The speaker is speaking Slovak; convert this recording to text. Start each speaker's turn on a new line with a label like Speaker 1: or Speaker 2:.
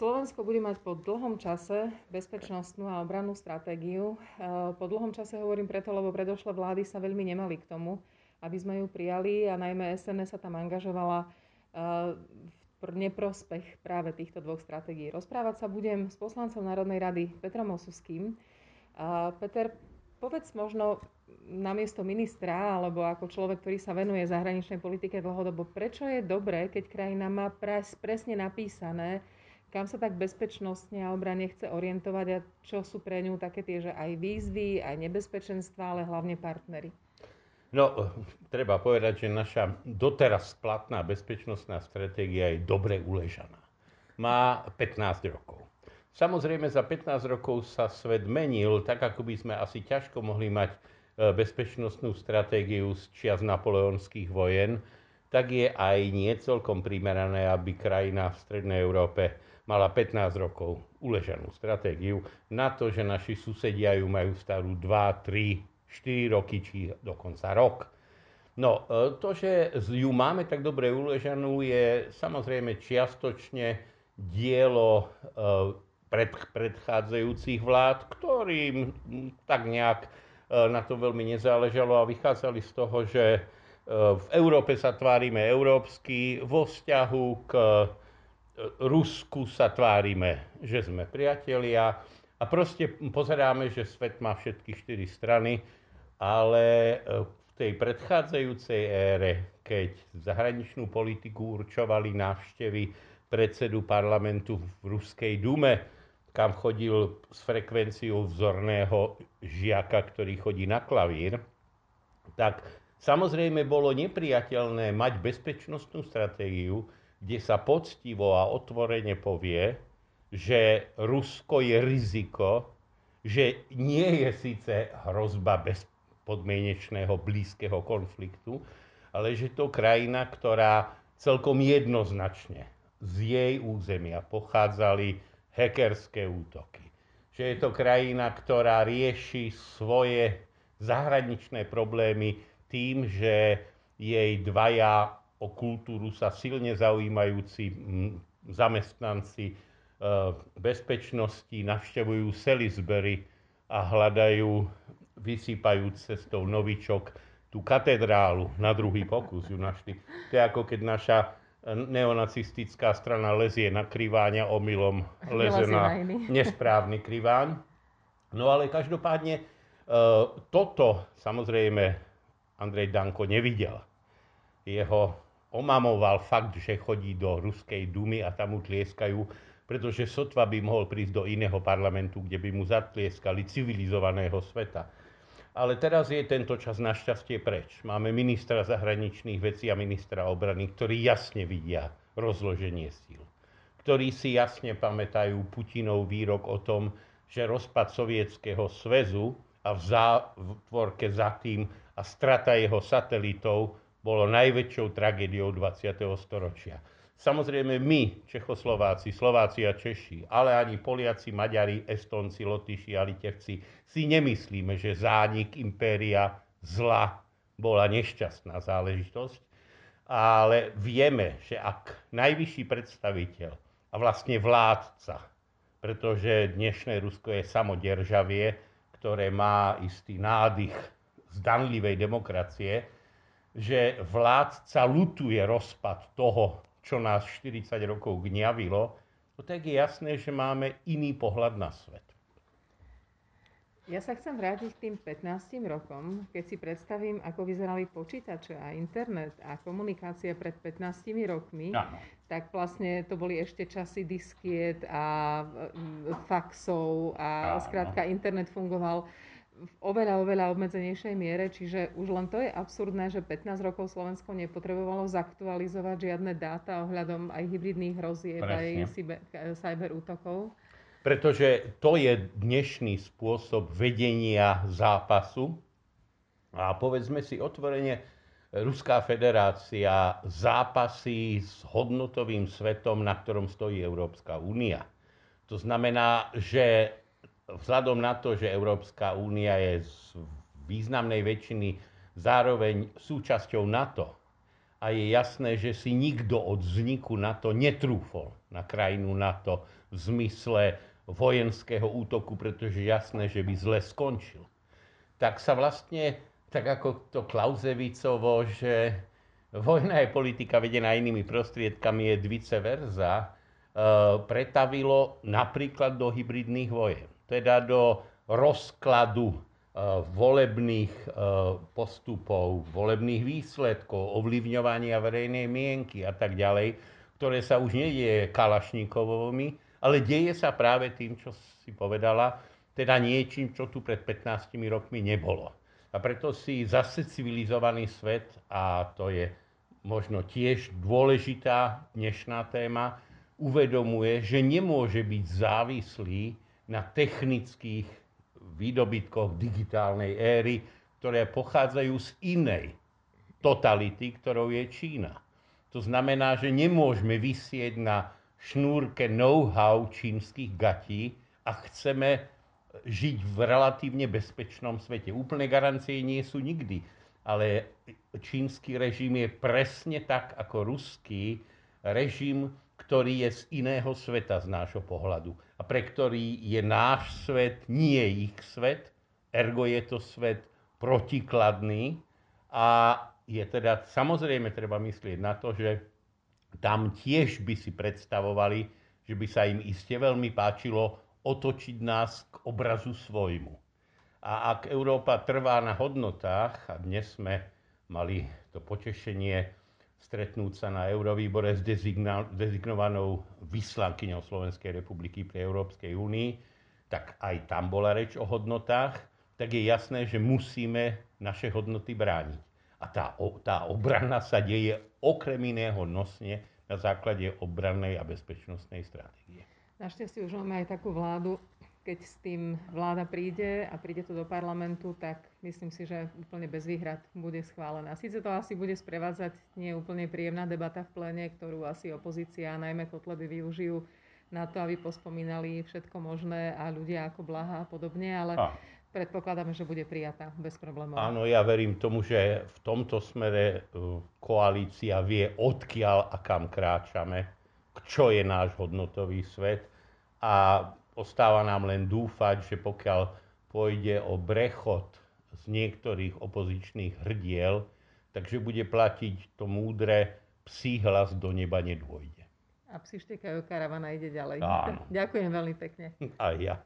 Speaker 1: Slovensko bude mať po dlhom čase bezpečnostnú a obrannú stratégiu. E, po dlhom čase hovorím preto, lebo predošlé vlády sa veľmi nemali k tomu, aby sme ju prijali a najmä SNS sa tam angažovala e, v neprospech práve týchto dvoch stratégií. Rozprávať sa budem s poslancom Národnej rady Petrom Osuským. Peter, povedz možno namiesto ministra alebo ako človek, ktorý sa venuje zahraničnej politike dlhodobo, prečo je dobré, keď krajina má pres, presne napísané, kam sa tak bezpečnostne a obrane chce orientovať a čo sú pre ňu také tie, že aj výzvy, aj nebezpečenstva, ale hlavne partnery?
Speaker 2: No, treba povedať, že naša doteraz platná bezpečnostná stratégia je dobre uležaná. Má 15 rokov. Samozrejme, za 15 rokov sa svet menil, tak ako by sme asi ťažko mohli mať e, bezpečnostnú stratégiu z čias napoleonských vojen, tak je aj nie celkom primerané, aby krajina v Strednej Európe mala 15 rokov uležanú stratégiu na to, že naši susedia ju majú starú 2, 3, 4 roky, či dokonca rok. No, e, to, že ju máme tak dobre uležanú, je samozrejme čiastočne dielo e, pred, predchádzajúcich vlád, ktorým tak nejak e, na to veľmi nezáležalo a vychádzali z toho, že v Európe sa tvárime európsky, vo vzťahu k Rusku sa tvárime, že sme priatelia. A proste pozeráme, že svet má všetky štyri strany, ale e, v tej predchádzajúcej ére, keď zahraničnú politiku určovali návštevy predsedu parlamentu v Ruskej dume, kam chodil s frekvenciou vzorného žiaka, ktorý chodí na klavír, tak samozrejme bolo nepriateľné mať bezpečnostnú stratégiu, kde sa poctivo a otvorene povie, že Rusko je riziko, že nie je síce hrozba bezpodmienečného blízkeho konfliktu, ale že to krajina, ktorá celkom jednoznačne z jej územia pochádzali hackerské útoky. Že je to krajina, ktorá rieši svoje zahraničné problémy tým, že jej dvaja o kultúru sa silne zaujímajúci zamestnanci e, bezpečnosti navštevujú Salisbury a hľadajú, vysypajúc cestou novičok, tú katedrálu na druhý pokus ju našli. To je ako keď naša neonacistická strana lezie na kriváňa omylom leze na nesprávny kriváň. No ale každopádne e, toto samozrejme Andrej Danko nevidel. Jeho omamoval fakt, že chodí do Ruskej dumy a tam mu tlieskajú, pretože sotva by mohol prísť do iného parlamentu, kde by mu zatlieskali civilizovaného sveta. Ale teraz je tento čas našťastie preč. Máme ministra zahraničných vecí a ministra obrany, ktorí jasne vidia rozloženie síl. Ktorí si jasne pamätajú Putinov výrok o tom, že rozpad sovietského svezu a v zátvorke za tým a strata jeho satelitov bolo najväčšou tragédiou 20. storočia. Samozrejme my, Čechoslováci, Slováci a Češi, ale ani Poliaci, Maďari, Estonci, Lotyši a Litevci si nemyslíme, že zánik impéria zla bola nešťastná záležitosť, ale vieme, že ak najvyšší predstaviteľ a vlastne vládca, pretože dnešné Rusko je samoderžavie, ktoré má istý nádych zdanlivej demokracie, že vládca lutuje rozpad toho, čo nás 40 rokov gňavilo, no tak je jasné, že máme iný pohľad na svet.
Speaker 1: Ja sa chcem vrátiť k tým 15 rokom, keď si predstavím, ako vyzerali počítače a internet a komunikácia pred 15 rokmi, ano. tak vlastne to boli ešte časy diskiet a faxov a ano. skrátka internet fungoval v oveľa, oveľa obmedzenejšej miere, čiže už len to je absurdné, že 15 rokov Slovensko nepotrebovalo zaktualizovať žiadne dáta ohľadom aj hybridných hrozieb, aj cyber útokov.
Speaker 2: Pretože to je dnešný spôsob vedenia zápasu. A povedzme si otvorene, Ruská federácia zápasí s hodnotovým svetom, na ktorom stojí Európska únia. To znamená, že vzhľadom na to, že Európska únia je z významnej väčšiny zároveň súčasťou NATO a je jasné, že si nikto od vzniku NATO netrúfol na krajinu NATO v zmysle vojenského útoku, pretože jasné, že by zle skončil. Tak sa vlastne, tak ako to Klausevicovo, že vojna je politika vedená inými prostriedkami, je vice versa, e, pretavilo napríklad do hybridných vojen. Teda do rozkladu e, volebných e, postupov, volebných výsledkov, ovlivňovania verejnej mienky a tak ďalej, ktoré sa už nedieje Kalašníkovými, ale deje sa práve tým, čo si povedala, teda niečím, čo tu pred 15 rokmi nebolo. A preto si zase civilizovaný svet, a to je možno tiež dôležitá dnešná téma, uvedomuje, že nemôže byť závislý na technických výdobytkoch digitálnej éry, ktoré pochádzajú z inej totality, ktorou je Čína. To znamená, že nemôžeme vysieť na šnúrke know-how čínskych gatí a chceme žiť v relatívne bezpečnom svete. Úplné garancie nie sú nikdy, ale čínsky režim je presne tak ako ruský režim, ktorý je z iného sveta z nášho pohľadu a pre ktorý je náš svet nie ich svet, ergo je to svet protikladný a je teda samozrejme treba myslieť na to, že tam tiež by si predstavovali, že by sa im iste veľmi páčilo otočiť nás k obrazu svojmu. A ak Európa trvá na hodnotách, a dnes sme mali to potešenie stretnúť sa na Eurovýbore s dezignovanou vyslankyňou Slovenskej republiky pri Európskej únii, tak aj tam bola reč o hodnotách, tak je jasné, že musíme naše hodnoty brániť. A tá, tá obrana sa deje okrem iného nosne na základe obrannej a bezpečnostnej stratégie.
Speaker 1: Našťastie už máme aj takú vládu, keď s tým vláda príde a príde to do parlamentu, tak myslím si, že úplne bez výhrad bude schválená. Sice to asi bude sprevádzať nie úplne príjemná debata v plene, ktorú asi opozícia, najmä Kotleby, využijú na to, aby pospomínali všetko možné a ľudia ako Blaha a podobne, ale a predpokladáme, že bude prijatá bez problémov.
Speaker 2: Áno, ja verím tomu, že v tomto smere e, koalícia vie, odkiaľ a kam kráčame, čo je náš hodnotový svet a ostáva nám len dúfať, že pokiaľ pôjde o brechod z niektorých opozičných hrdiel, takže bude platiť to múdre psí hlas do neba nedôjde.
Speaker 1: A psi štekajú, karavana ide ďalej.
Speaker 2: Áno.
Speaker 1: Ďakujem veľmi pekne.
Speaker 2: A ja.